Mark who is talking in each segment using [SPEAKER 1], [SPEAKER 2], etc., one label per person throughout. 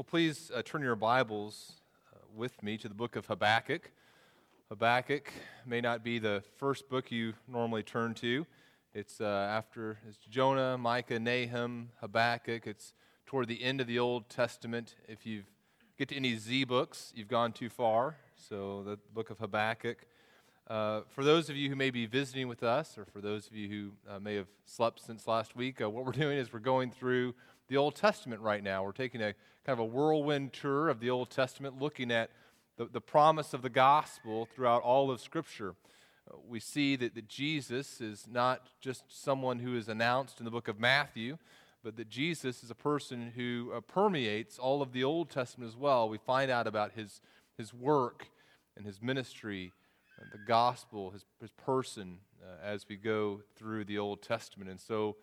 [SPEAKER 1] Well, please uh, turn your Bibles uh, with me to the book of Habakkuk. Habakkuk may not be the first book you normally turn to. It's uh, after it's Jonah, Micah, Nahum, Habakkuk. It's toward the end of the Old Testament. If you get to any Z books, you've gone too far. So the book of Habakkuk. Uh, for those of you who may be visiting with us, or for those of you who uh, may have slept since last week, uh, what we're doing is we're going through the Old Testament right now. We're taking a kind of a whirlwind tour of the Old Testament, looking at the, the promise of the gospel throughout all of Scripture. Uh, we see that, that Jesus is not just someone who is announced in the book of Matthew, but that Jesus is a person who uh, permeates all of the Old Testament as well. We find out about his, his work and his ministry, and the gospel, his, his person, uh, as we go through the Old Testament. And so,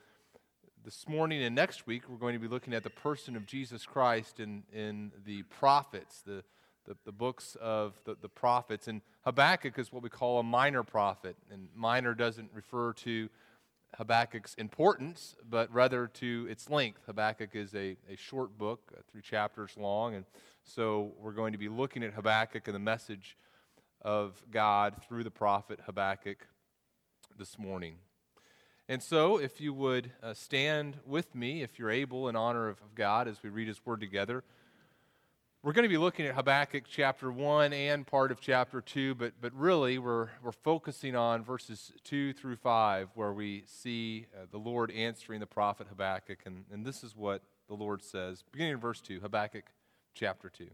[SPEAKER 1] this morning and next week, we're going to be looking at the person of Jesus Christ in, in the prophets, the, the, the books of the, the prophets. And Habakkuk is what we call a minor prophet. And minor doesn't refer to Habakkuk's importance, but rather to its length. Habakkuk is a, a short book, uh, three chapters long. And so we're going to be looking at Habakkuk and the message of God through the prophet Habakkuk this morning. And so, if you would uh, stand with me, if you're able, in honor of, of God as we read His Word together. We're going to be looking at Habakkuk chapter 1 and part of chapter 2, but, but really we're, we're focusing on verses 2 through 5, where we see uh, the Lord answering the prophet Habakkuk. And, and this is what the Lord says, beginning in verse 2, Habakkuk chapter 2.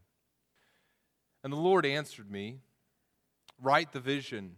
[SPEAKER 1] And the Lord answered me, Write the vision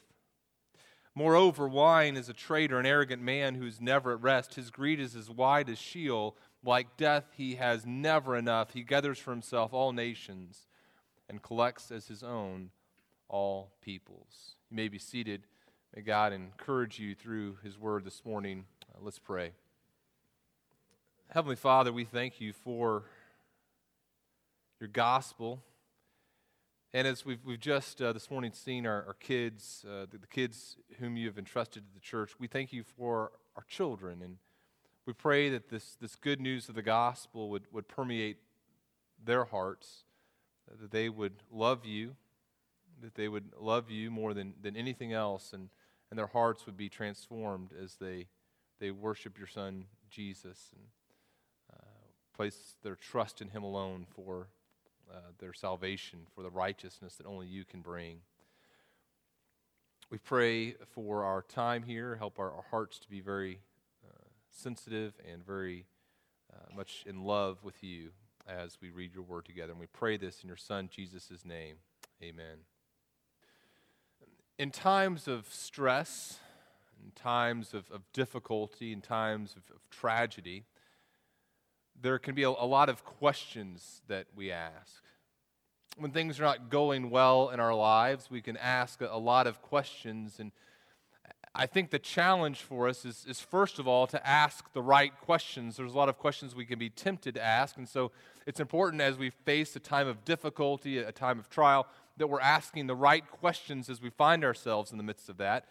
[SPEAKER 1] Moreover, wine is a traitor, an arrogant man who is never at rest. His greed is as wide as Sheol. Like death, he has never enough. He gathers for himself all nations and collects as his own all peoples. You may be seated. May God encourage you through his word this morning. Uh, let's pray. Heavenly Father, we thank you for your gospel. And as we've, we've just uh, this morning seen our, our kids, uh, the, the, kids whom you have entrusted to the church, we thank you for our children. And we pray that this, this good news of the gospel would, would permeate their hearts, that they would love you, that they would love you more than, than anything else, and, and their hearts would be transformed as they, they worship your Son, Jesus, and uh, place their trust in Him alone for uh, their salvation, for the righteousness that only you can bring. We pray for our time here. Help our, our hearts to be very uh, sensitive and very uh, much in love with you as we read your word together. And we pray this in your Son, Jesus' name. Amen. In times of stress, in times of, of difficulty, in times of, of tragedy, there can be a, a lot of questions that we ask. When things are not going well in our lives, we can ask a, a lot of questions. And I think the challenge for us is, is, first of all, to ask the right questions. There's a lot of questions we can be tempted to ask. And so it's important as we face a time of difficulty, a time of trial, that we're asking the right questions as we find ourselves in the midst of that.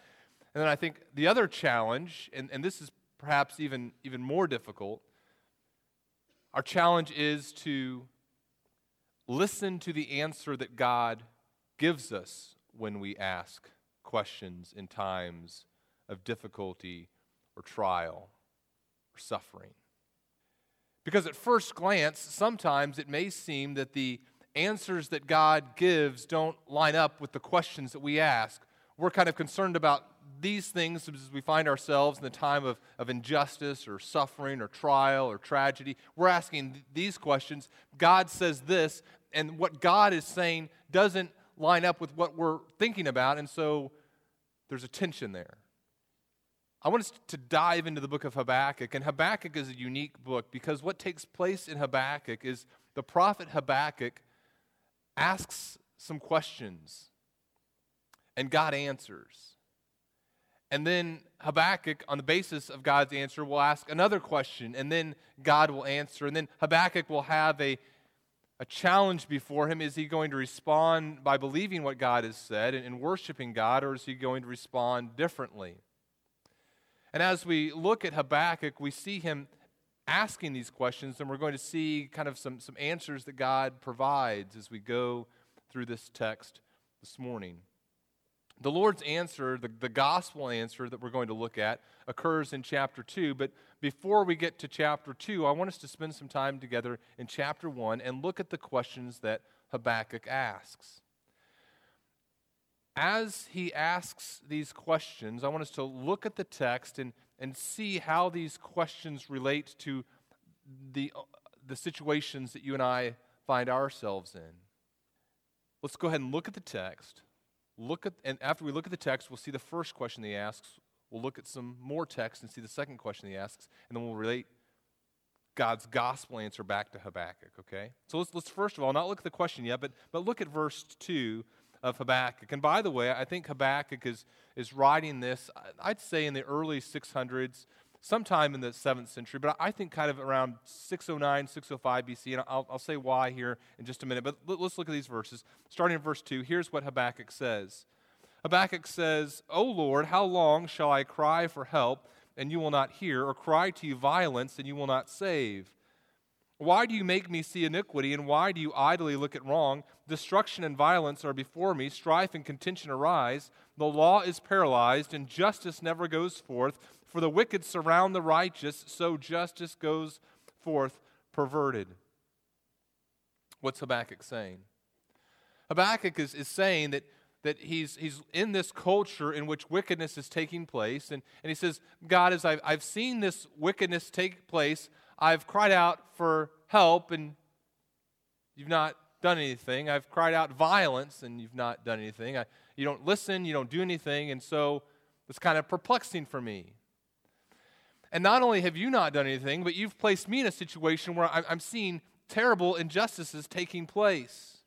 [SPEAKER 1] And then I think the other challenge, and, and this is perhaps even, even more difficult, our challenge is to listen to the answer that God gives us when we ask questions in times of difficulty or trial or suffering. Because at first glance, sometimes it may seem that the answers that God gives don't line up with the questions that we ask. We're kind of concerned about these things as we find ourselves in the time of, of injustice or suffering or trial or tragedy. We're asking th- these questions. God says this, and what God is saying doesn't line up with what we're thinking about, and so there's a tension there. I want us to dive into the book of Habakkuk, and Habakkuk is a unique book because what takes place in Habakkuk is the prophet Habakkuk asks some questions, and God answers. And then Habakkuk, on the basis of God's answer, will ask another question, and then God will answer. And then Habakkuk will have a, a challenge before him. Is he going to respond by believing what God has said and, and worshiping God, or is he going to respond differently? And as we look at Habakkuk, we see him asking these questions, and we're going to see kind of some, some answers that God provides as we go through this text this morning. The Lord's answer, the, the gospel answer that we're going to look at, occurs in chapter 2. But before we get to chapter 2, I want us to spend some time together in chapter 1 and look at the questions that Habakkuk asks. As he asks these questions, I want us to look at the text and, and see how these questions relate to the, the situations that you and I find ourselves in. Let's go ahead and look at the text look at, and after we look at the text, we'll see the first question he asks. We'll look at some more text and see the second question he asks, and then we'll relate God's gospel answer back to Habakkuk, okay? So let's, let's first of all not look at the question yet, but, but look at verse 2 of Habakkuk. And by the way, I think Habakkuk is, is writing this, I'd say in the early 600s, sometime in the 7th century, but I think kind of around 609, 605 BC. And I'll, I'll say why here in just a minute. But let's look at these verses. Starting in verse 2, here's what Habakkuk says Habakkuk says, O Lord, how long shall I cry for help, and you will not hear, or cry to you violence, and you will not save? Why do you make me see iniquity, and why do you idly look at wrong? Destruction and violence are before me, strife and contention arise. The law is paralyzed, and justice never goes forth. For the wicked surround the righteous, so justice goes forth perverted. What's Habakkuk saying? Habakkuk is, is saying that, that he's, he's in this culture in which wickedness is taking place. And, and he says, God, as I've, I've seen this wickedness take place, I've cried out for help and you've not done anything. I've cried out violence and you've not done anything. I, you don't listen, you don't do anything, and so it's kind of perplexing for me. And not only have you not done anything, but you've placed me in a situation where I'm seeing terrible injustices taking place.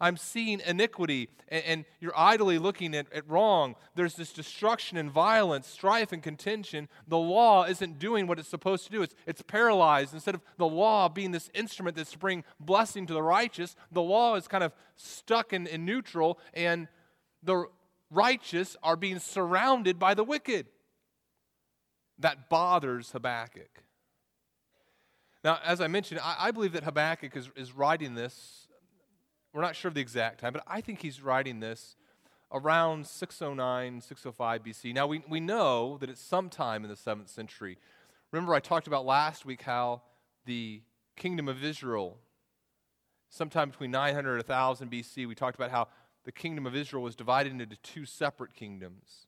[SPEAKER 1] I'm seeing iniquity, and, and you're idly looking at, at wrong. There's this destruction and violence, strife and contention. The law isn't doing what it's supposed to do, it's, it's paralyzed. Instead of the law being this instrument that's to bring blessing to the righteous, the law is kind of stuck in, in neutral, and the righteous are being surrounded by the wicked. That bothers Habakkuk. Now, as I mentioned, I, I believe that Habakkuk is, is writing this we're not sure of the exact time, but I think he's writing this around 609, 605 BC. Now, we, we know that it's sometime in the 7th century. Remember, I talked about last week how the kingdom of Israel, sometime between 900 and 1000 BC, we talked about how the kingdom of Israel was divided into two separate kingdoms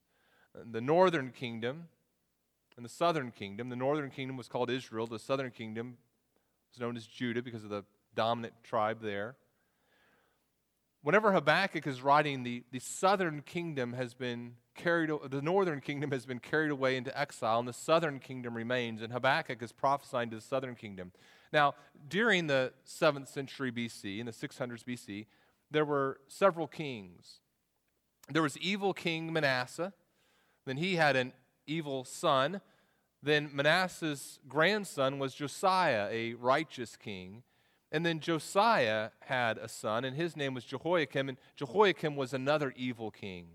[SPEAKER 1] the northern kingdom and the southern kingdom. The northern kingdom was called Israel, the southern kingdom was known as Judah because of the dominant tribe there whenever Habakkuk is writing, the, the southern kingdom has been carried, the northern kingdom has been carried away into exile, and the southern kingdom remains. And Habakkuk is prophesying to the southern kingdom. Now, during the 7th century BC, in the 600s BC, there were several kings. There was evil king Manasseh. Then he had an evil son. Then Manasseh's grandson was Josiah, a righteous king. And then Josiah had a son, and his name was Jehoiakim, and Jehoiakim was another evil king.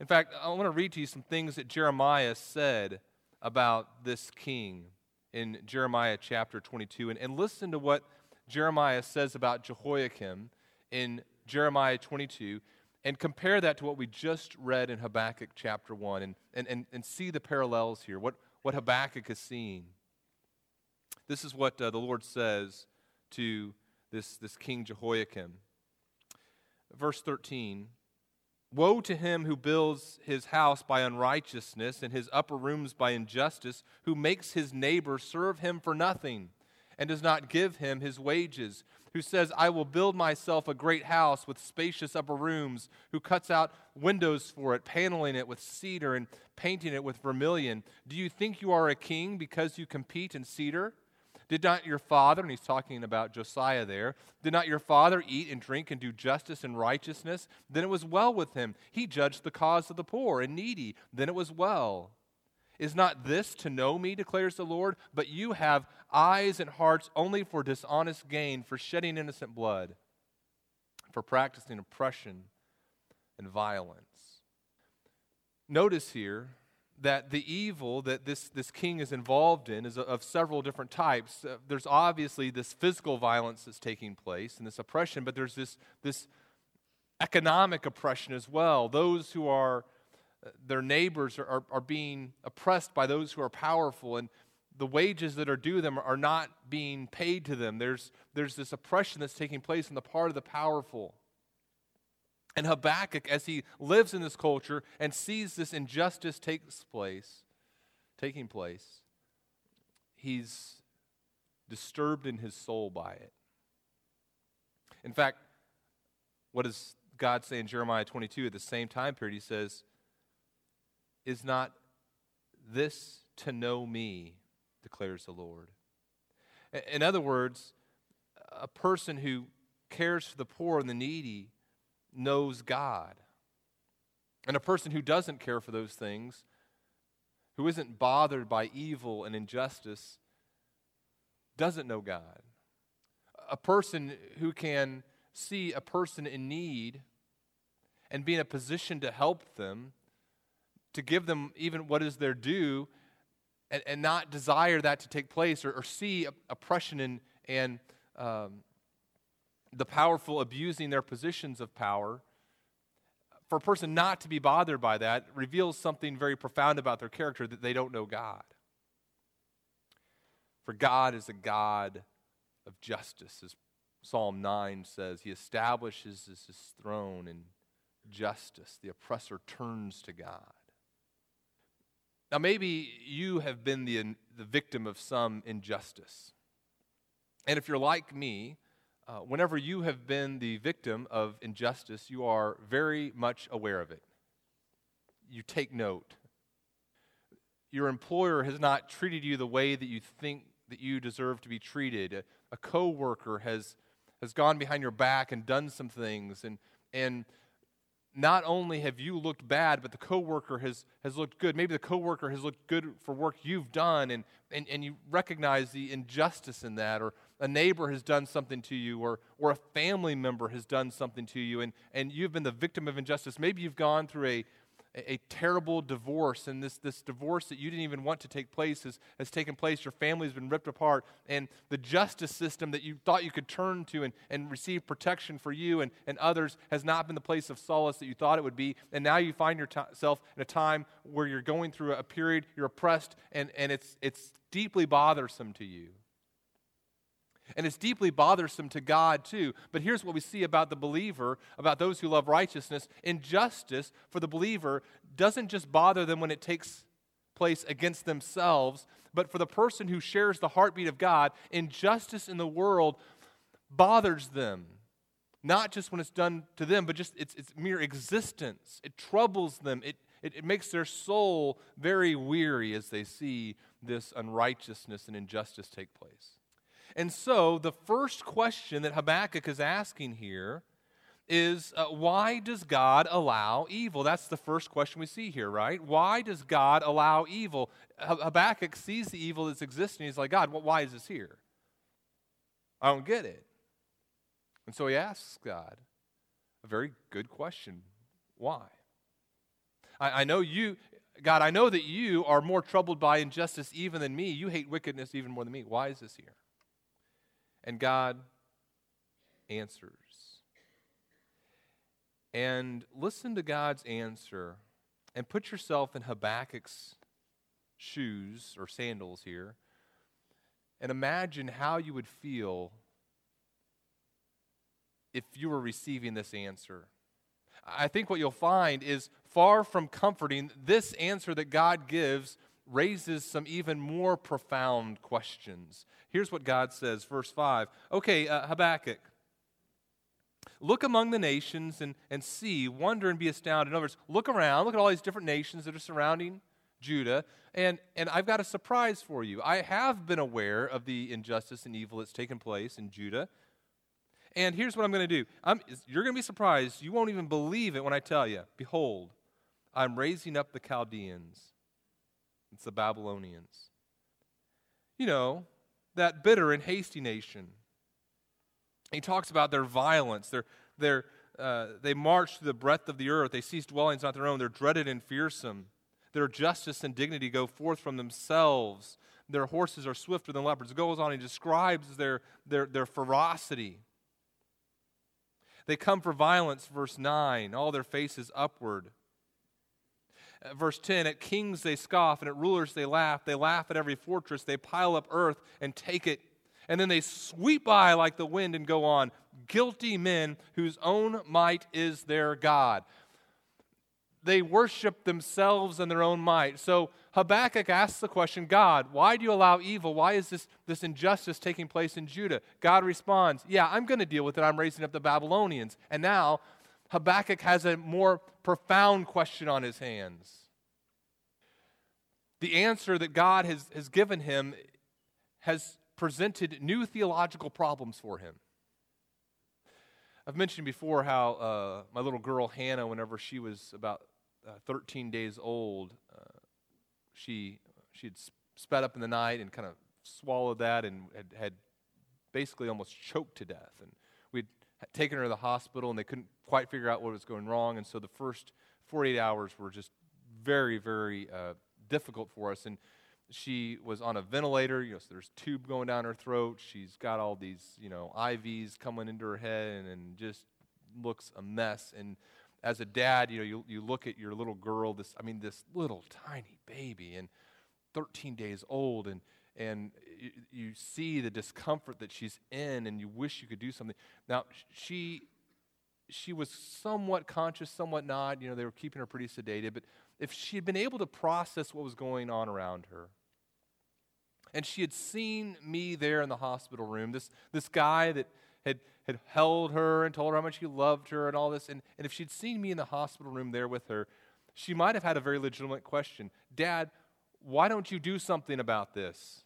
[SPEAKER 1] In fact, I want to read to you some things that Jeremiah said about this king in Jeremiah chapter 22. And, and listen to what Jeremiah says about Jehoiakim in Jeremiah 22 and compare that to what we just read in Habakkuk chapter 1 and, and, and, and see the parallels here, what, what Habakkuk is seeing. This is what uh, the Lord says to this, this King Jehoiakim. Verse 13 Woe to him who builds his house by unrighteousness and his upper rooms by injustice, who makes his neighbor serve him for nothing and does not give him his wages, who says, I will build myself a great house with spacious upper rooms, who cuts out windows for it, paneling it with cedar and painting it with vermilion. Do you think you are a king because you compete in cedar? Did not your father, and he's talking about Josiah there, did not your father eat and drink and do justice and righteousness? Then it was well with him. He judged the cause of the poor and needy. Then it was well. Is not this to know me, declares the Lord? But you have eyes and hearts only for dishonest gain, for shedding innocent blood, for practicing oppression and violence. Notice here that the evil that this, this king is involved in is of several different types. Uh, there's obviously this physical violence that's taking place and this oppression, but there's this, this economic oppression as well. Those who are, their neighbors are, are, are being oppressed by those who are powerful, and the wages that are due them are not being paid to them. There's, there's this oppression that's taking place on the part of the powerful. And Habakkuk, as he lives in this culture and sees this injustice takes place, taking place, he's disturbed in his soul by it. In fact, what does God say in Jeremiah 22 at the same time period? He says, Is not this to know me, declares the Lord. In other words, a person who cares for the poor and the needy knows God. And a person who doesn't care for those things, who isn't bothered by evil and injustice, doesn't know God. A person who can see a person in need and be in a position to help them, to give them even what is their due, and, and not desire that to take place or, or see oppression and, and um, the powerful abusing their positions of power, for a person not to be bothered by that reveals something very profound about their character that they don't know God. For God is a God of justice, as Psalm 9 says. He establishes his throne in justice. The oppressor turns to God. Now, maybe you have been the, the victim of some injustice. And if you're like me, uh, whenever you have been the victim of injustice, you are very much aware of it. You take note. Your employer has not treated you the way that you think that you deserve to be treated. A, a coworker has has gone behind your back and done some things and and not only have you looked bad, but the coworker has, has looked good. Maybe the coworker has looked good for work you've done, and, and, and you recognize the injustice in that, or a neighbor has done something to you, or, or a family member has done something to you, and, and you've been the victim of injustice. Maybe you've gone through a, terrible divorce, and this, this divorce that you didn't even want to take place has, has taken place. Your family's been ripped apart, and the justice system that you thought you could turn to and, and receive protection for you and, and others has not been the place of solace that you thought it would be. And now you find yourself in a time where you're going through a period, you're oppressed, and, and it's, it's deeply bothersome to you. And it's deeply bothersome to God, too. But here's what we see about the believer, about those who love righteousness injustice for the believer doesn't just bother them when it takes place against themselves, but for the person who shares the heartbeat of God, injustice in the world bothers them. Not just when it's done to them, but just its, its mere existence. It troubles them. It, it, it makes their soul very weary as they see this unrighteousness and injustice take place. And so, the first question that Habakkuk is asking here is uh, why does God allow evil? That's the first question we see here, right? Why does God allow evil? Habakkuk sees the evil that's existing. He's like, God, why is this here? I don't get it. And so he asks God a very good question why? I, I know you, God, I know that you are more troubled by injustice even than me. You hate wickedness even more than me. Why is this here? And God answers. And listen to God's answer and put yourself in Habakkuk's shoes or sandals here and imagine how you would feel if you were receiving this answer. I think what you'll find is far from comforting, this answer that God gives raises some even more profound questions. Here's what God says, verse 5. Okay, uh, Habakkuk, look among the nations and, and see, wonder and be astounded. In other words, look around, look at all these different nations that are surrounding Judah. And, and I've got a surprise for you. I have been aware of the injustice and evil that's taken place in Judah. And here's what I'm going to do I'm, you're going to be surprised. You won't even believe it when I tell you. Behold, I'm raising up the Chaldeans, it's the Babylonians. You know, that bitter and hasty nation. He talks about their violence, their, their, uh, they march to the breadth of the earth. They seize dwellings not their own. They're dreaded and fearsome. Their justice and dignity go forth from themselves. Their horses are swifter than leopards. It goes on, he describes their, their, their ferocity. They come for violence, verse 9, all their faces upward. Verse 10 At kings they scoff, and at rulers they laugh. They laugh at every fortress. They pile up earth and take it. And then they sweep by like the wind and go on. Guilty men whose own might is their God they worship themselves and their own might. So Habakkuk asks the question God, why do you allow evil? Why is this, this injustice taking place in Judah? God responds, Yeah, I'm going to deal with it. I'm raising up the Babylonians. And now Habakkuk has a more profound question on his hands. The answer that God has, has given him has presented new theological problems for him. I've mentioned before how uh, my little girl Hannah, whenever she was about uh, 13 days old, uh, she she had sped up in the night and kind of swallowed that and had, had basically almost choked to death. And taken her to the hospital and they couldn't quite figure out what was going wrong. And so the first 48 hours were just very, very uh, difficult for us. And she was on a ventilator. You know, so there's tube going down her throat. She's got all these, you know, IVs coming into her head and, and just looks a mess. And as a dad, you know, you, you look at your little girl, this, I mean, this little tiny baby, and 13 days old, and, and you, you see the discomfort that she's in, and you wish you could do something. Now, she, she was somewhat conscious, somewhat not. You know, they were keeping her pretty sedated, but if she had been able to process what was going on around her, and she had seen me there in the hospital room, this, this guy that had, had held her and told her how much he loved her and all this. And, and if she'd seen me in the hospital room there with her, she might have had a very legitimate question Dad, why don't you do something about this?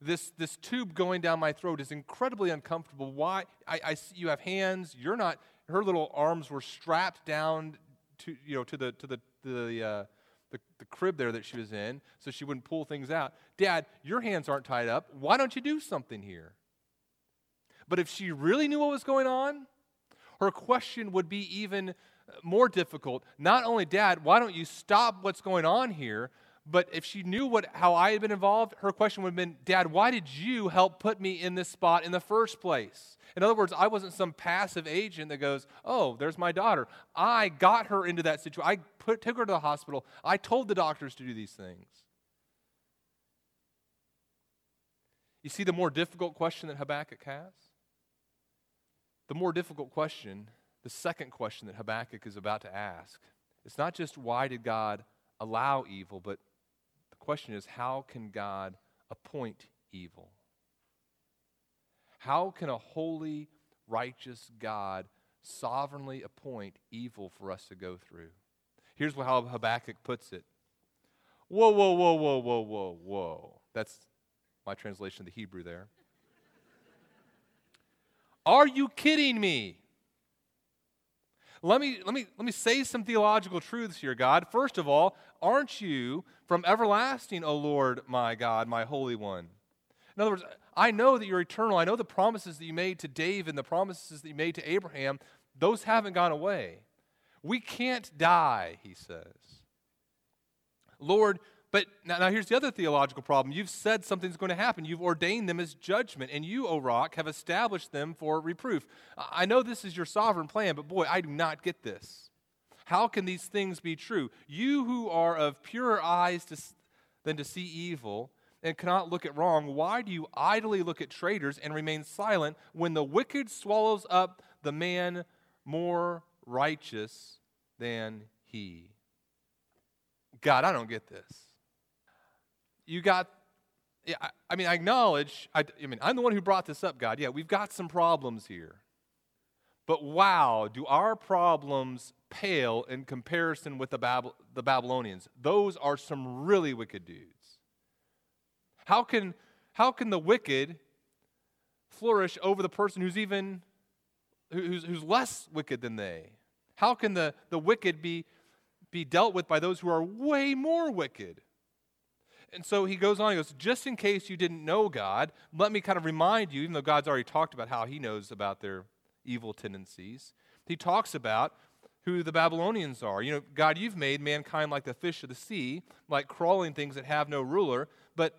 [SPEAKER 1] This, this tube going down my throat is incredibly uncomfortable. Why? I, I see you have hands. You're not. Her little arms were strapped down to, you know, to the, to the, the, uh, the, the crib there that she was in so she wouldn't pull things out. Dad, your hands aren't tied up. Why don't you do something here? But if she really knew what was going on, her question would be even more difficult. Not only, Dad, why don't you stop what's going on here? But if she knew what, how I had been involved, her question would have been, Dad, why did you help put me in this spot in the first place? In other words, I wasn't some passive agent that goes, Oh, there's my daughter. I got her into that situation. I put, took her to the hospital. I told the doctors to do these things. You see the more difficult question that Habakkuk has? The more difficult question, the second question that Habakkuk is about to ask, it's not just why did God allow evil, but question is how can God appoint evil? How can a holy, righteous God sovereignly appoint evil for us to go through? Here's how Habakkuk puts it Whoa, whoa, whoa, whoa, whoa, whoa, whoa. That's my translation of the Hebrew there. Are you kidding me? Let me, let, me, let me say some theological truths here, God. First of all, aren't you from everlasting, O Lord, my God, my Holy One? In other words, I know that you're eternal. I know the promises that you made to David and the promises that you made to Abraham, those haven't gone away. We can't die, he says. Lord, but now, now, here's the other theological problem. You've said something's going to happen. You've ordained them as judgment, and you, O rock, have established them for reproof. I know this is your sovereign plan, but boy, I do not get this. How can these things be true? You who are of purer eyes to, than to see evil and cannot look at wrong, why do you idly look at traitors and remain silent when the wicked swallows up the man more righteous than he? God, I don't get this you got, yeah, I, I mean, I acknowledge, I, I mean, I'm the one who brought this up, God. Yeah, we've got some problems here. But wow, do our problems pale in comparison with the, Bab- the Babylonians? Those are some really wicked dudes. How can, how can the wicked flourish over the person who's even who's, who's less wicked than they? How can the, the wicked be, be dealt with by those who are way more wicked? And so he goes on, he goes, just in case you didn't know God, let me kind of remind you, even though God's already talked about how he knows about their evil tendencies, he talks about who the Babylonians are. You know, God, you've made mankind like the fish of the sea, like crawling things that have no ruler, but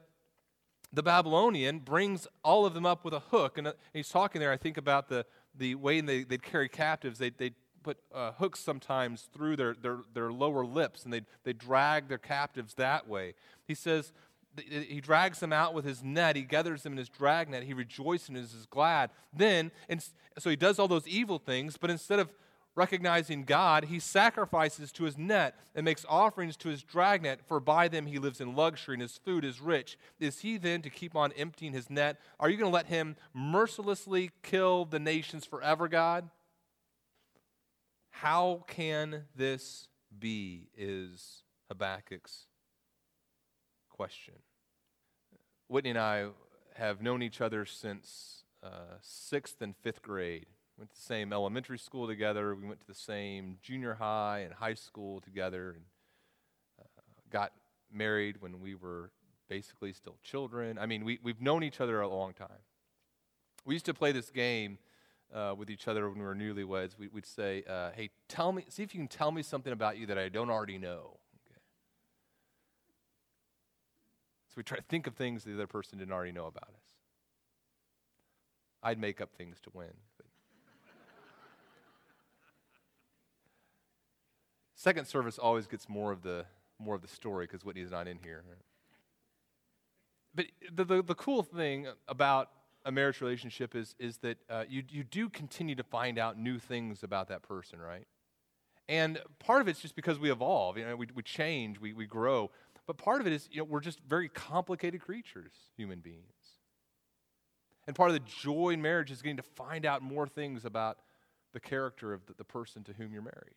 [SPEAKER 1] the Babylonian brings all of them up with a hook. And uh, he's talking there, I think, about the, the way they, they'd carry captives. They, they'd put uh, hooks sometimes through their, their, their lower lips, and they they drag their captives that way. He says, he drags them out with his net. He gathers them in his drag net. He rejoices and is glad. Then, and so he does all those evil things, but instead of recognizing God, he sacrifices to his net and makes offerings to his dragnet, for by them he lives in luxury and his food is rich. Is he then to keep on emptying his net? Are you going to let him mercilessly kill the nations forever, God? How can this be? Is Habakkuk's question. Whitney and I have known each other since uh, sixth and fifth grade went to the same elementary school together. We went to the same junior high and high school together, and uh, got married when we were basically still children. I mean, we, we've known each other a long time. We used to play this game uh, with each other when we were newlyweds. We, would say, uh, "Hey, tell me, see if you can tell me something about you that I don't already know." Okay. So we try to think of things the other person didn't already know about us. I'd make up things to win. Second service always gets more of the more of the story because Whitney's not in here. But the, the, the, cool thing about a marriage relationship is, is that uh, you, you do continue to find out new things about that person, right? And part of it's just because we evolve, you know, we, we change, we, we grow. But part of it is, you know, we're just very complicated creatures, human beings. And part of the joy in marriage is getting to find out more things about the character of the, the person to whom you're married.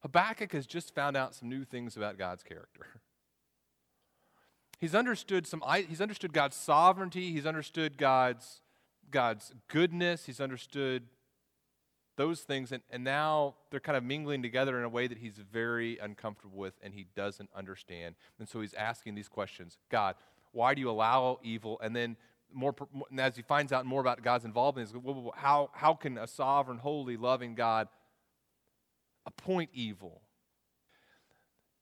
[SPEAKER 1] Habakkuk has just found out some new things about God's character. He's understood some he's understood God's sovereignty, he's understood God's God's goodness, he's understood those things and, and now they're kind of mingling together in a way that he's very uncomfortable with and he doesn't understand. And so he's asking these questions. God, why do you allow evil? And then more, and as he finds out more about God's involvement, is how, how can a sovereign, holy, loving God appoint evil.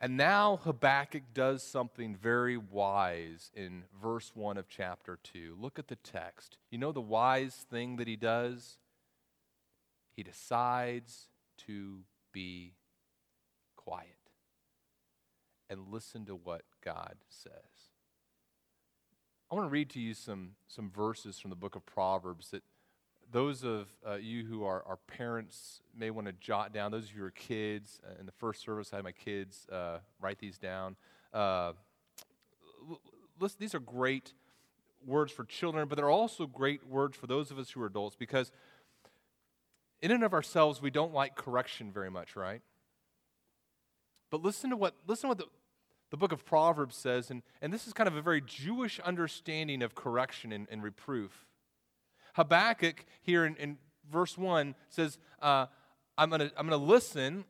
[SPEAKER 1] And now Habakkuk does something very wise in verse 1 of chapter 2. Look at the text. You know the wise thing that he does? He decides to be quiet and listen to what God says. I want to read to you some, some verses from the book of Proverbs that those of uh, you who are, are parents may want to jot down, those of you who are kids, uh, in the first service, I had my kids uh, write these down. Uh, listen, these are great words for children, but they're also great words for those of us who are adults because in and of ourselves, we don't like correction very much, right? But listen to what, listen to what the, the book of Proverbs says, and, and this is kind of a very Jewish understanding of correction and, and reproof. Habakkuk here in, in verse 1 says, uh, I'm going to I'm gonna listen.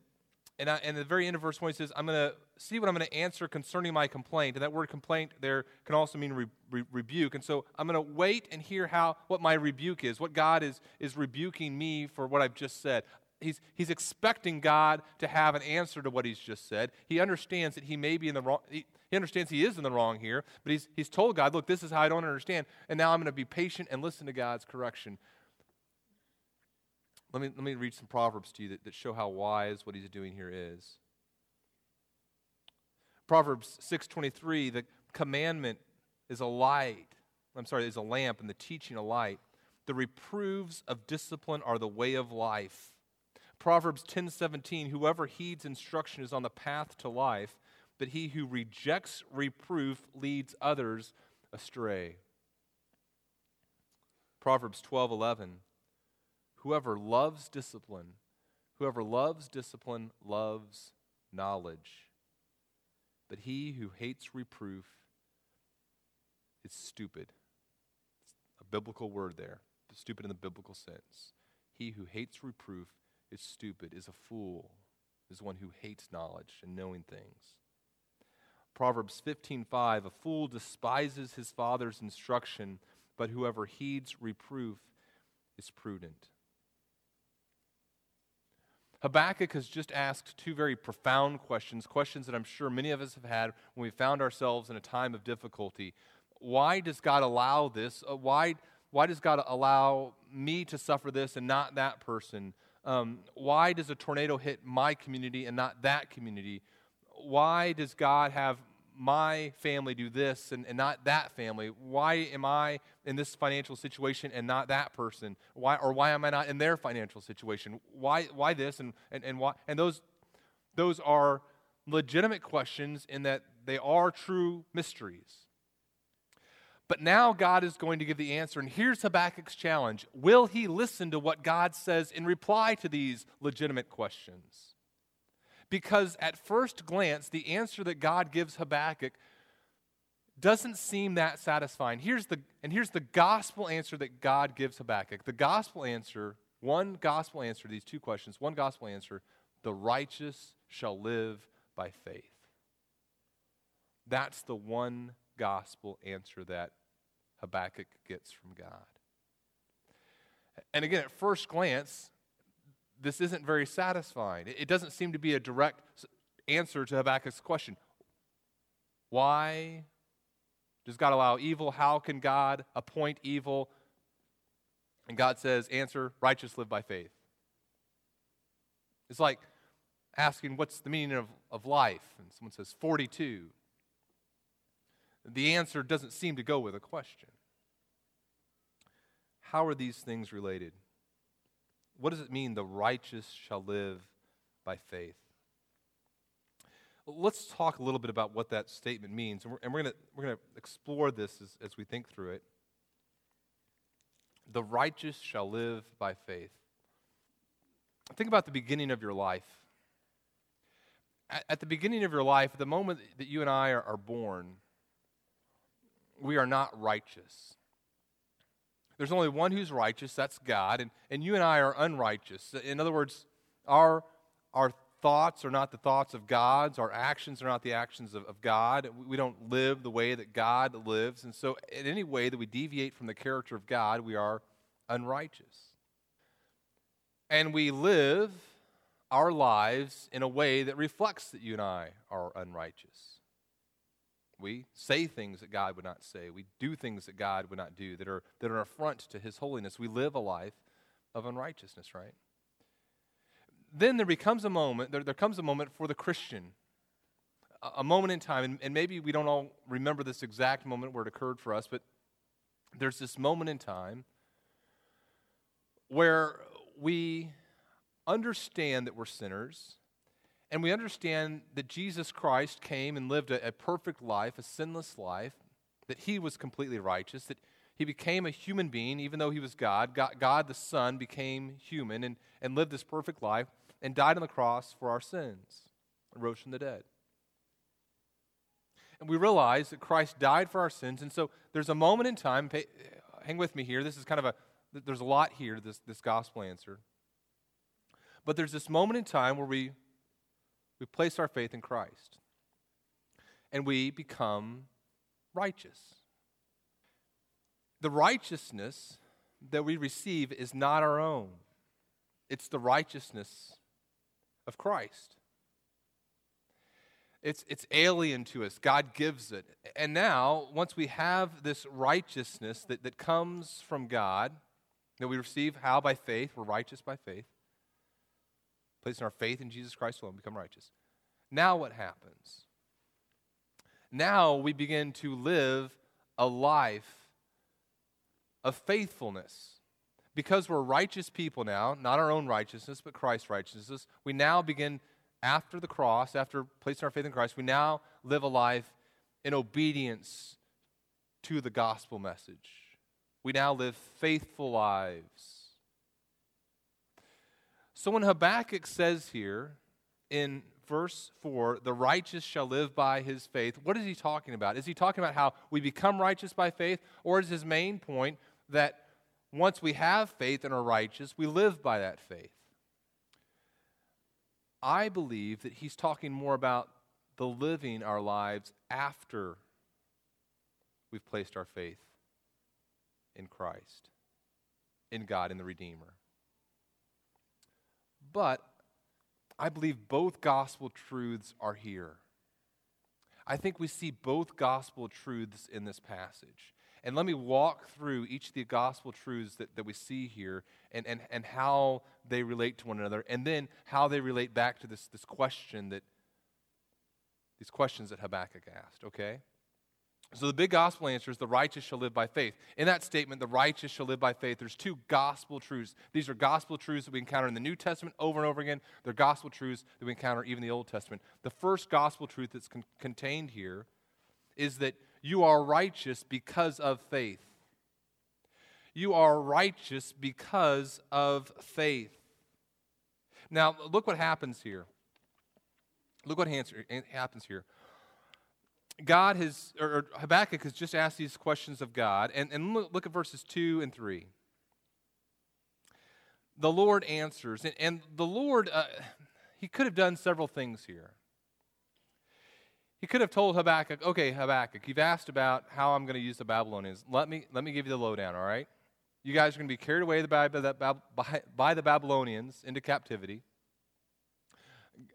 [SPEAKER 1] And, I, and the very end of verse 1, he says, I'm going to see what I'm going to answer concerning my complaint. And that word complaint there can also mean re, re, rebuke. And so I'm going to wait and hear how, what my rebuke is, what God is, is rebuking me for what I've just said. He's, he's expecting God to have an answer to what he's just said. He understands that he may be in the wrong. He, he understands he is in the wrong here, but he's, he's told God, look, this is how I don't understand. And now I'm going to be patient and listen to God's correction. Let me, let me read some Proverbs to you that, that show how wise what he's doing here is. Proverbs 6.23, the commandment is a light. I'm sorry, is a lamp, and the teaching a light. The reproofs of discipline are the way of life. Proverbs 10:17 Whoever heeds instruction is on the path to life, but he who rejects reproof leads others astray. Proverbs 12:11 Whoever loves discipline, whoever loves discipline loves knowledge. But he who hates reproof is stupid. It's a biblical word there, stupid in the biblical sense. He who hates reproof is stupid, is a fool, is one who hates knowledge and knowing things. Proverbs 15:5 A fool despises his father's instruction, but whoever heeds reproof is prudent. Habakkuk has just asked two very profound questions, questions that I'm sure many of us have had when we found ourselves in a time of difficulty. Why does God allow this? Uh, why, why does God allow me to suffer this and not that person? Um, why does a tornado hit my community and not that community? Why does God have my family do this and, and not that family? Why am I in this financial situation and not that person? Why or why am I not in their financial situation? Why why this and, and, and why and those those are legitimate questions in that they are true mysteries. But now God is going to give the answer, and here's Habakkuk's challenge. Will he listen to what God says in reply to these legitimate questions? because at first glance, the answer that God gives Habakkuk doesn't seem that satisfying. Here's the, and here's the gospel answer that God gives Habakkuk. The gospel answer, one gospel answer to these two questions, one gospel answer the righteous shall live by faith. That's the one gospel answer that Habakkuk gets from God. And again, at first glance, this isn't very satisfying. It doesn't seem to be a direct answer to Habakkuk's question. Why does God allow evil? How can God appoint evil? And God says, answer, righteous live by faith. It's like asking, what's the meaning of, of life? And someone says, 42. The answer doesn't seem to go with a question. How are these things related? What does it mean, the righteous shall live by faith? Let's talk a little bit about what that statement means, and we're, and we're going we're to explore this as, as we think through it. The righteous shall live by faith. Think about the beginning of your life. At, at the beginning of your life, the moment that you and I are, are born, we are not righteous. There's only one who's righteous, that's God, and, and you and I are unrighteous. In other words, our, our thoughts are not the thoughts of God's, our actions are not the actions of, of God. We don't live the way that God lives. And so, in any way that we deviate from the character of God, we are unrighteous. And we live our lives in a way that reflects that you and I are unrighteous. We say things that God would not say. We do things that God would not do that are, that are an affront to His holiness. We live a life of unrighteousness, right? Then there becomes a moment, there, there comes a moment for the Christian, a, a moment in time, and, and maybe we don't all remember this exact moment where it occurred for us, but there's this moment in time where we understand that we're sinners and we understand that Jesus Christ came and lived a, a, perfect life, a sinless life, that he was completely righteous, that he became a human being, even though he was God. God, God the Son became human and, and lived this perfect life and died on the cross for our sins and rose from the dead. And we realize that Christ died for our sins. And so there's a moment in time, pay, hang with me here. This is kind of a, there's a lot here, this, this gospel answer. But there's this moment in time where we we place our faith in Christ. And we become righteous. The righteousness that we receive is not our own, it's the righteousness of Christ. It's, it's alien to us. God gives it. And now, once we have this righteousness that, that comes from God, that we receive how? By faith. We're righteous by faith placing our faith in Jesus Christ alone, become righteous. Now what happens? Now we begin to live a life of faithfulness. Because we're righteous people now, not our own righteousness, but Christ's righteousness, we now begin after the cross, after placing our faith in Christ, we now live a life in obedience to the gospel message. We now live faithful lives So when Habakkuk says here in verse 4, the righteous shall live by his faith, what is he talking about? Is he talking about how we become righteous by faith? Or is his main point that once we have faith and are righteous, we live by that faith? I believe that he's talking more about the living our lives after we've placed our faith in Christ, in God, in the Redeemer. But I believe both gospel truths are here. I think we see both gospel truths in this passage. And let me walk through each of the gospel truths that, that we see here and, and, and how they relate to one another, and then how they relate back to this, this question that these questions that Habakkuk asked, okay? So the big gospel answer is the righteous shall live by faith. In that statement, the righteous shall live by faith, there's two gospel truths. These are gospel truths that we encounter in the New Testament over and over again. They're gospel truths that we encounter even in the Old Testament. The first gospel truth that's con- contained here is that you are righteous because of faith. You are righteous because of faith. Now, look what happens here. Look what happens here. God has, or Habakkuk has just asked these questions of God. And, and look, look at verses 2 and 3. The Lord answers. And, and the Lord, uh, he could have done several things here. He could have told Habakkuk, okay, Habakkuk, you've asked about how I'm going to use the Babylonians. Let me, let me give you the lowdown, all right? You guys are going to be carried away by the, by the Babylonians into captivity.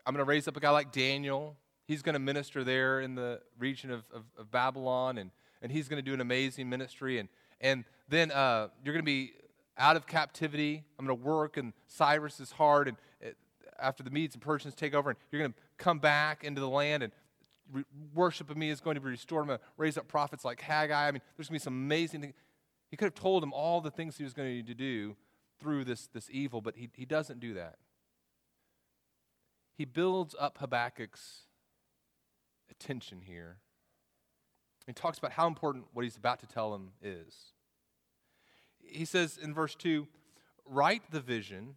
[SPEAKER 1] I'm going to raise up a guy like Daniel He's going to minister there in the region of, of, of Babylon, and, and he's going to do an amazing ministry. And, and then uh, you're going to be out of captivity. I'm going to work, and Cyrus is hard. And it, after the Medes and Persians take over, and you're going to come back into the land, and re- worship of me is going to be restored. I'm going to raise up prophets like Haggai. I mean, there's going to be some amazing things. He could have told him all the things he was going to do through this, this evil, but he, he doesn't do that. He builds up Habakkuk's attention here. He talks about how important what he's about to tell him is. He says in verse 2 Write the vision,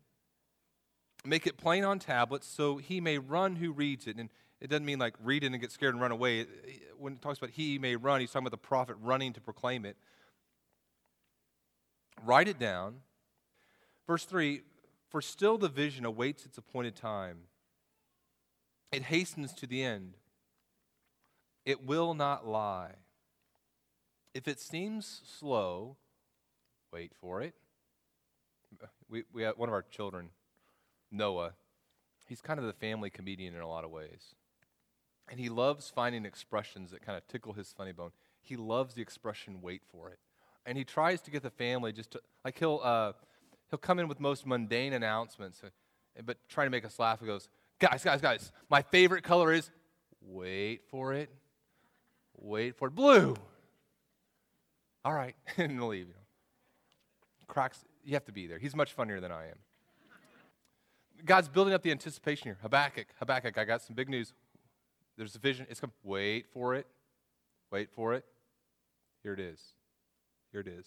[SPEAKER 1] make it plain on tablets, so he may run who reads it. And it doesn't mean like read it and get scared and run away. When it talks about he may run, he's talking about the prophet running to proclaim it. Write it down. Verse 3 For still the vision awaits its appointed time, it hastens to the end. It will not lie. If it seems slow, wait for it. We, we have one of our children, Noah, he's kind of the family comedian in a lot of ways. And he loves finding expressions that kind of tickle his funny bone. He loves the expression, wait for it. And he tries to get the family just to, like, he'll, uh, he'll come in with most mundane announcements, uh, but trying to make us laugh. He goes, guys, guys, guys, my favorite color is wait for it. Wait for it. Blue. All right. and leave. You. Cracks, you have to be there. He's much funnier than I am. God's building up the anticipation here. Habakkuk, Habakkuk, I got some big news. There's a vision. It's come. Wait for it. Wait for it. Here it is. Here it is.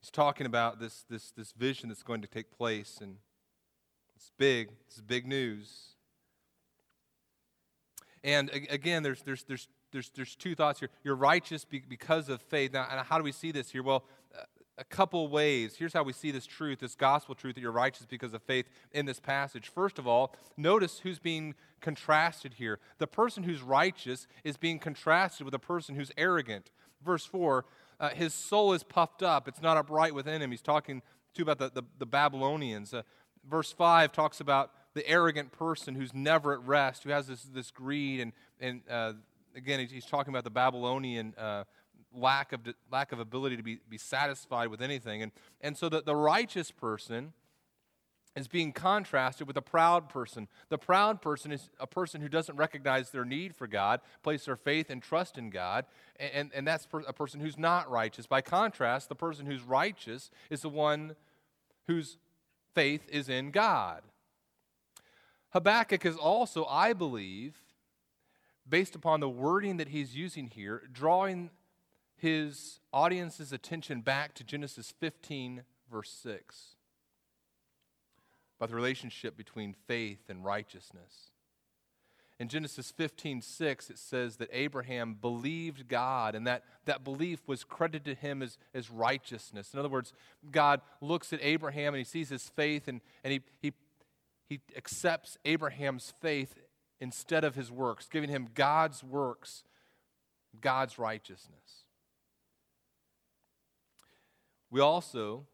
[SPEAKER 1] He's talking about this, this, this vision that's going to take place, and it's big. It's big news. And again, there's, there's, there's, there's, there's two thoughts here. You're righteous because of faith. Now, how do we see this here? Well, a couple ways. Here's how we see this truth, this gospel truth that you're righteous because of faith in this passage. First of all, notice who's being contrasted here. The person who's righteous is being contrasted with a person who's arrogant. Verse 4 uh, his soul is puffed up, it's not upright within him. He's talking to about the, the, the Babylonians. Uh, verse 5 talks about the arrogant person who's never at rest, who has this, this greed. And, and uh, again, he's talking about the Babylonian uh, lack, of, lack of ability to be, be satisfied with anything. And, and so the, the righteous person is being contrasted with a proud person. The proud person is a person who doesn't recognize their need for God, place their faith and trust in God, and, and, and that's a person who's not righteous. By contrast, the person who's righteous is the one whose faith is in God. Habakkuk is also, I believe, based upon the wording that he's using here, drawing his audience's attention back to Genesis 15, verse 6. about the relationship between faith and righteousness. In Genesis 15, 6, it says that Abraham believed God, and that, that belief was credited to him as, as righteousness. In other words, God looks at Abraham and he sees his faith, and, and he, he, he accepts Abraham's faith instead of his works, giving him God's works, God's righteousness. We also,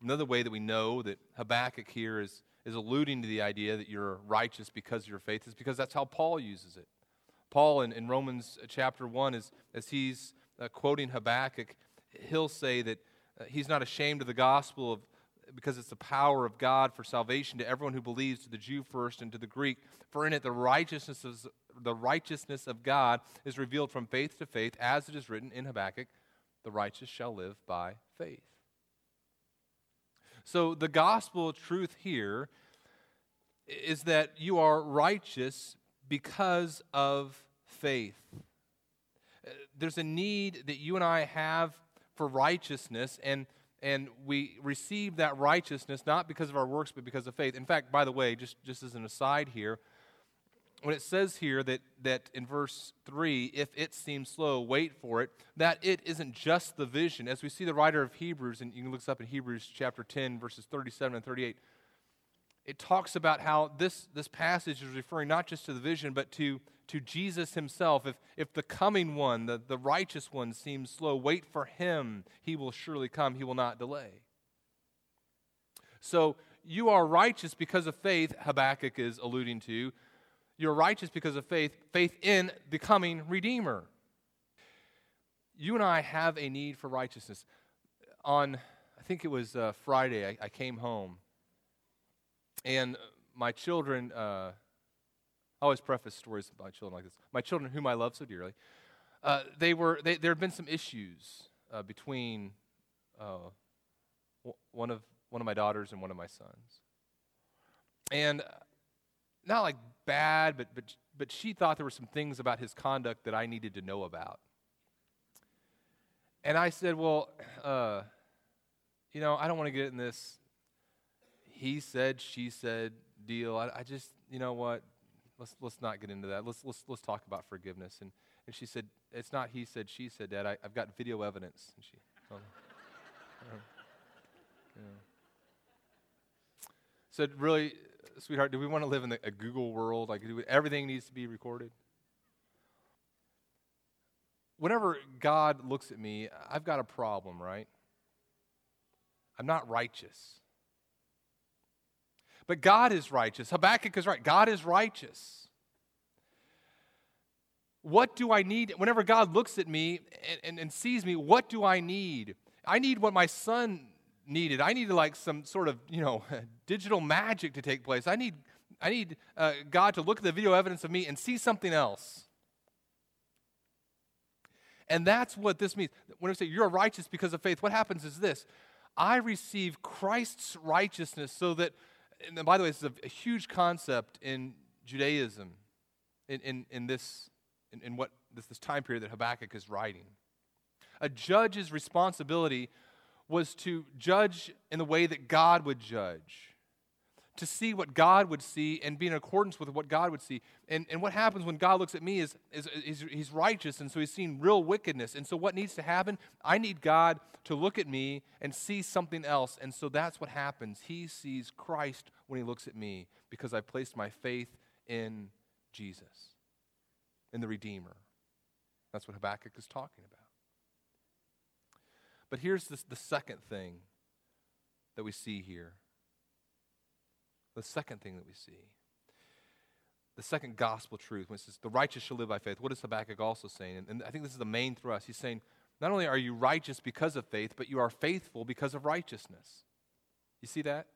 [SPEAKER 1] another way that we know that Habakkuk here is is alluding to the idea that you're righteous because of your faith is because that's how Paul uses it. Paul in, in Romans chapter 1, is, as he's uh, quoting Habakkuk, he'll say that uh, he's not ashamed of the gospel of, because it's the power of God for salvation to everyone who believes, to the Jew first and to the Greek. For in it the righteousness of, the righteousness of God is revealed from faith to faith, as it is written in Habakkuk, the righteous shall live by faith. So, the gospel truth here is that you are righteous because of faith. Uh, there's a need that you and I have for righteousness, and, and we receive that righteousness not because of our works, but because of faith. In fact, by the way, just, just as an aside here, when it says here that, that in verse 3, if it seems slow, wait for it, that it isn't just the vision. As we see the writer of Hebrews, and you can look this up in Hebrews chapter 10, verses 37 and 38, it talks about how this, this passage is referring not just to the vision, but to, to Jesus himself. If, if the coming one, the, the righteous one, seems slow, wait for him. He will surely come, he will not delay. So you are righteous because of faith, Habakkuk is alluding to you're righteous because of faith, faith in the coming Redeemer. You and I have a need for righteousness. On, I think it was uh, Friday, I, I, came home, and my children, uh, I always preface stories about children like this. My children, whom I love so dearly, uh, they were, they, there have been some issues uh, between uh, one, of, one of my daughters and one of my sons. And not like bad, but, but, but she thought there were some things about his conduct that I needed to know about. And I said, Well, uh, you know, I don't want to get in this he said, she said deal. I, I, just, you know what? Let's, let's not get into that. Let's, let's, let's talk about forgiveness. And, and she said, It's not he said, she said, Dad. I, have got video evidence. And she, um. Said, Really, sweetheart, do we want to live in a Google world? Like, we, everything needs to be recorded? Whenever God looks at me, I've got a problem, right? I'm not righteous. But God is righteous. Habakkuk is right. God is righteous. What do I need? Whenever God looks at me and, and, and sees me, what do I need? I need what my son needed. I needed like some sort of, you know, digital magic to take place. I need, I need uh, God to look at the video evidence of me and see something else. And that's what this means. When I say you're righteous because of faith, what happens is this I receive Christ's righteousness so that, and by the way, this is a, a huge concept in Judaism, in, in, in this, in, in what this, this time period that Habakkuk is writing. A judge's responsibility was to judge in the way that God would judge, to see what God would see and be in accordance with what God would see. And, and what happens when God looks at me is, is, is he's righteous, and so he's seen real wickedness. And so what needs to happen? I need God to look at me and see something else. And so that's what happens. He sees Christ when he looks at me because I placed my faith in Jesus, in the Redeemer. That's what Habakkuk is talking about. But here's this, the second thing that we see here. The second thing that we see. The second gospel truth, when it says, the righteous shall live by faith. What is Habakkuk also saying? And, and I think this is the main thrust. He's saying, not only are you righteous because of faith, but you are faithful because of righteousness. You see that?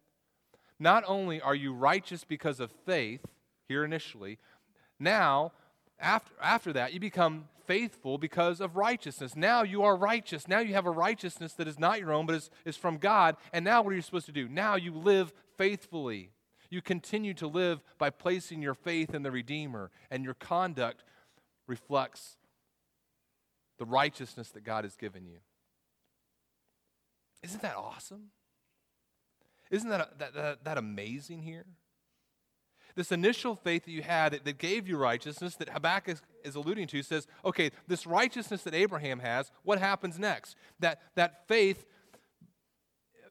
[SPEAKER 1] Not only are you righteous because of faith, here initially, now, after, after that, you become faithful because of righteousness. Now you are righteous. Now you have a righteousness that is not your own, but is, is from God. And now what are you supposed to do? Now you live faithfully. You continue to live by placing your faith in the Redeemer, and your conduct reflects the righteousness that God has given you. Isn't that awesome? Isn't that, that, that, that amazing here? This initial faith that you had that, that gave you righteousness, that Habakkuk is alluding to, says, okay, this righteousness that Abraham has, what happens next? That, that faith,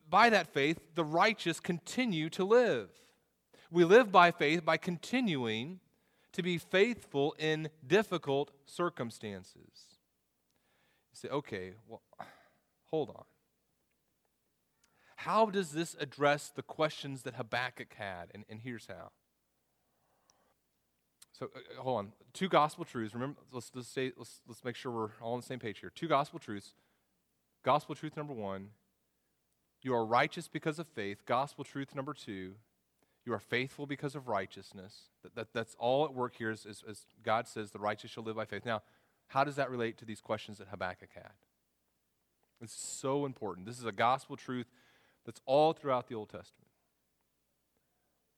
[SPEAKER 1] by that faith, the righteous continue to live. We live by faith by continuing to be faithful in difficult circumstances. You say, okay, well, hold on. How does this address the questions that Habakkuk had? And, and here's how. So uh, hold on. Two gospel truths. Remember, let's, let's, say, let's, let's make sure we're all on the same page here. Two gospel truths. Gospel truth number one you are righteous because of faith. Gospel truth number two you are faithful because of righteousness. That, that, that's all at work here, is, is, as God says, the righteous shall live by faith. Now, how does that relate to these questions that Habakkuk had? It's so important. This is a gospel truth that's all throughout the Old Testament.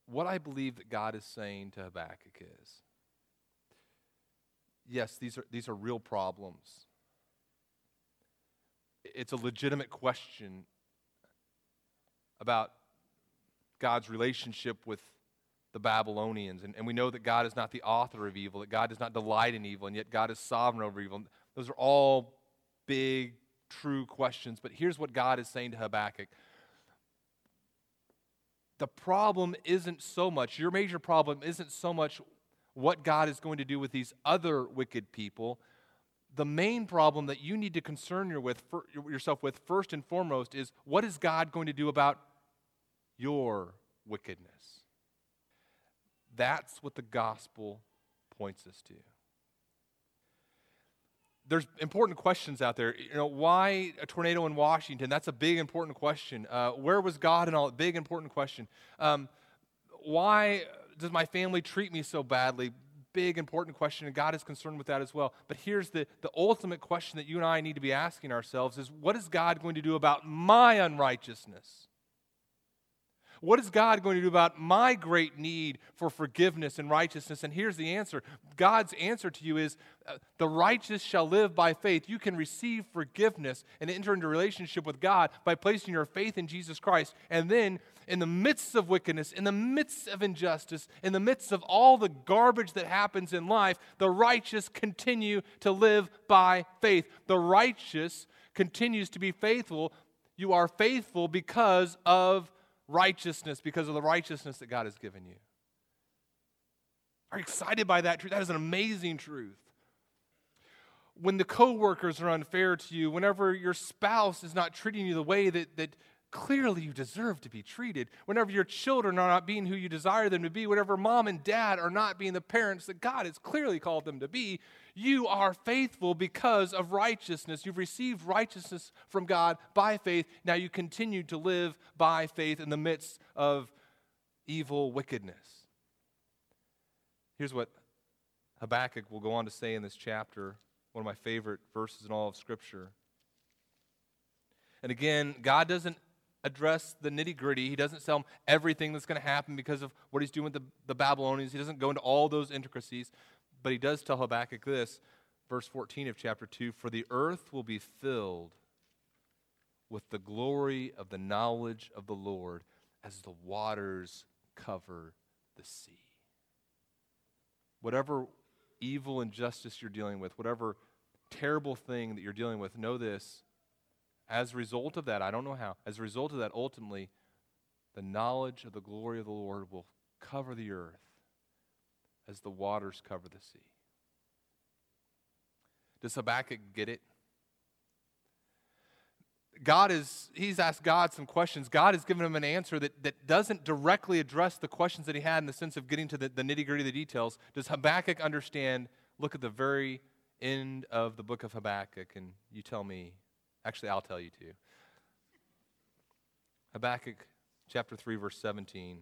[SPEAKER 1] What I believe that God is saying to Habakkuk is yes, these are, these are real problems. It's a legitimate question about God's relationship with the Babylonians. And, and we know that God is not the author of evil, that God does not delight in evil, and yet God is sovereign over evil. Those are all big, true questions. But here's what God is saying to Habakkuk the problem isn't so much, your major problem isn't so much what God is going to do with these other wicked people. The main problem that you need to concern yourself with, first and foremost, is what is God going to do about your wickedness? That's what the gospel points us to. There's important questions out there. You know, why a tornado in Washington? That's a big, important question. Uh, where was God and all? Big, important question. Um, why does my family treat me so badly? Big, important question, and God is concerned with that as well. But here's the, the ultimate question that you and I need to be asking ourselves is what is God going to do about my unrighteousness? What is God going to do about my great need for forgiveness and righteousness? And here's the answer God's answer to you is uh, the righteous shall live by faith. You can receive forgiveness and enter into relationship with God by placing your faith in Jesus Christ. And then, in the midst of wickedness, in the midst of injustice, in the midst of all the garbage that happens in life, the righteous continue to live by faith. The righteous continues to be faithful. You are faithful because of righteousness because of the righteousness that God has given you. Are you excited by that truth? That is an amazing truth. When the coworkers are unfair to you, whenever your spouse is not treating you the way that, that clearly you deserve to be treated, whenever your children are not being who you desire them to be, whenever mom and dad are not being the parents that God has clearly called them to be, you are faithful because of righteousness. You've received righteousness from God by faith. Now you continue to live by faith in the midst of evil wickedness. Here's what Habakkuk will go on to say in this chapter, one of my favorite verses in all of Scripture. And again, God doesn't address the nitty gritty. He doesn't tell them everything that's going to happen because of what he's doing with the, the Babylonians. He doesn't go into all those intricacies. But he does tell Habakkuk this, verse 14 of chapter 2 For the earth will be filled with the glory of the knowledge of the Lord as the waters cover the sea. Whatever evil injustice you're dealing with, whatever terrible thing that you're dealing with, know this. As a result of that, I don't know how, as a result of that, ultimately, the knowledge of the glory of the Lord will cover the earth as the waters cover the sea. Does Habakkuk get it? God is, he's asked God some questions. God has given him an answer that, that doesn't directly address the questions that he had in the sense of getting to the, the nitty gritty of the details. Does Habakkuk understand? Look at the very end of the book of Habakkuk, and you tell me. Actually, I'll tell you too. Habakkuk chapter 3, verse 17.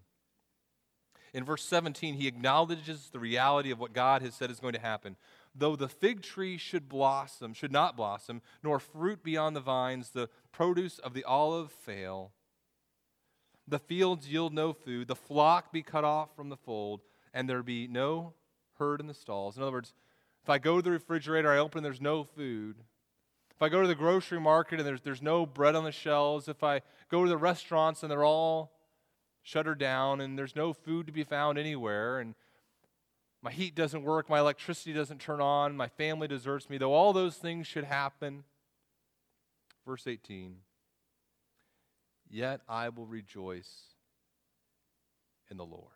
[SPEAKER 1] In verse 17, he acknowledges the reality of what God has said is going to happen. Though the fig tree should blossom, should not blossom, nor fruit be on the vines, the produce of the olive fail, the fields yield no food, the flock be cut off from the fold, and there be no herd in the stalls. In other words, if I go to the refrigerator, I open, there's no food. If I go to the grocery market and there's, there's no bread on the shelves, if I go to the restaurants and they're all shuttered down and there's no food to be found anywhere and my heat doesn't work, my electricity doesn't turn on, my family deserts me, though all those things should happen. Verse 18 Yet I will rejoice in the Lord.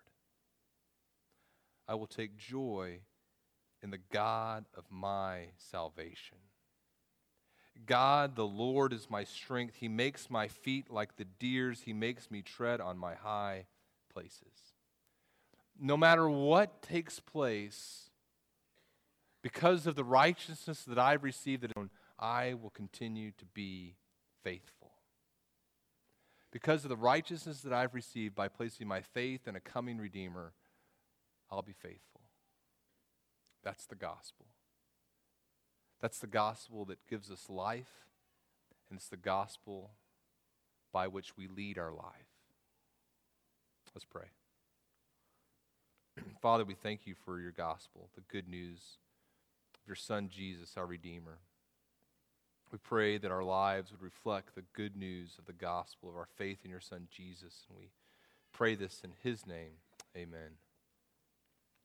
[SPEAKER 1] I will take joy in the God of my salvation. God, the Lord, is my strength. He makes my feet like the deer's, He makes me tread on my high places. No matter what takes place, because of the righteousness that I've received, I will continue to be faithful. Because of the righteousness that I've received by placing my faith in a coming Redeemer, I'll be faithful. That's the gospel. That's the gospel that gives us life, and it's the gospel by which we lead our life. Let's pray. Father, we thank you for your gospel, the good news of your Son Jesus, our Redeemer. We pray that our lives would reflect the good news of the gospel of our faith in your Son Jesus. And we pray this in his name. Amen.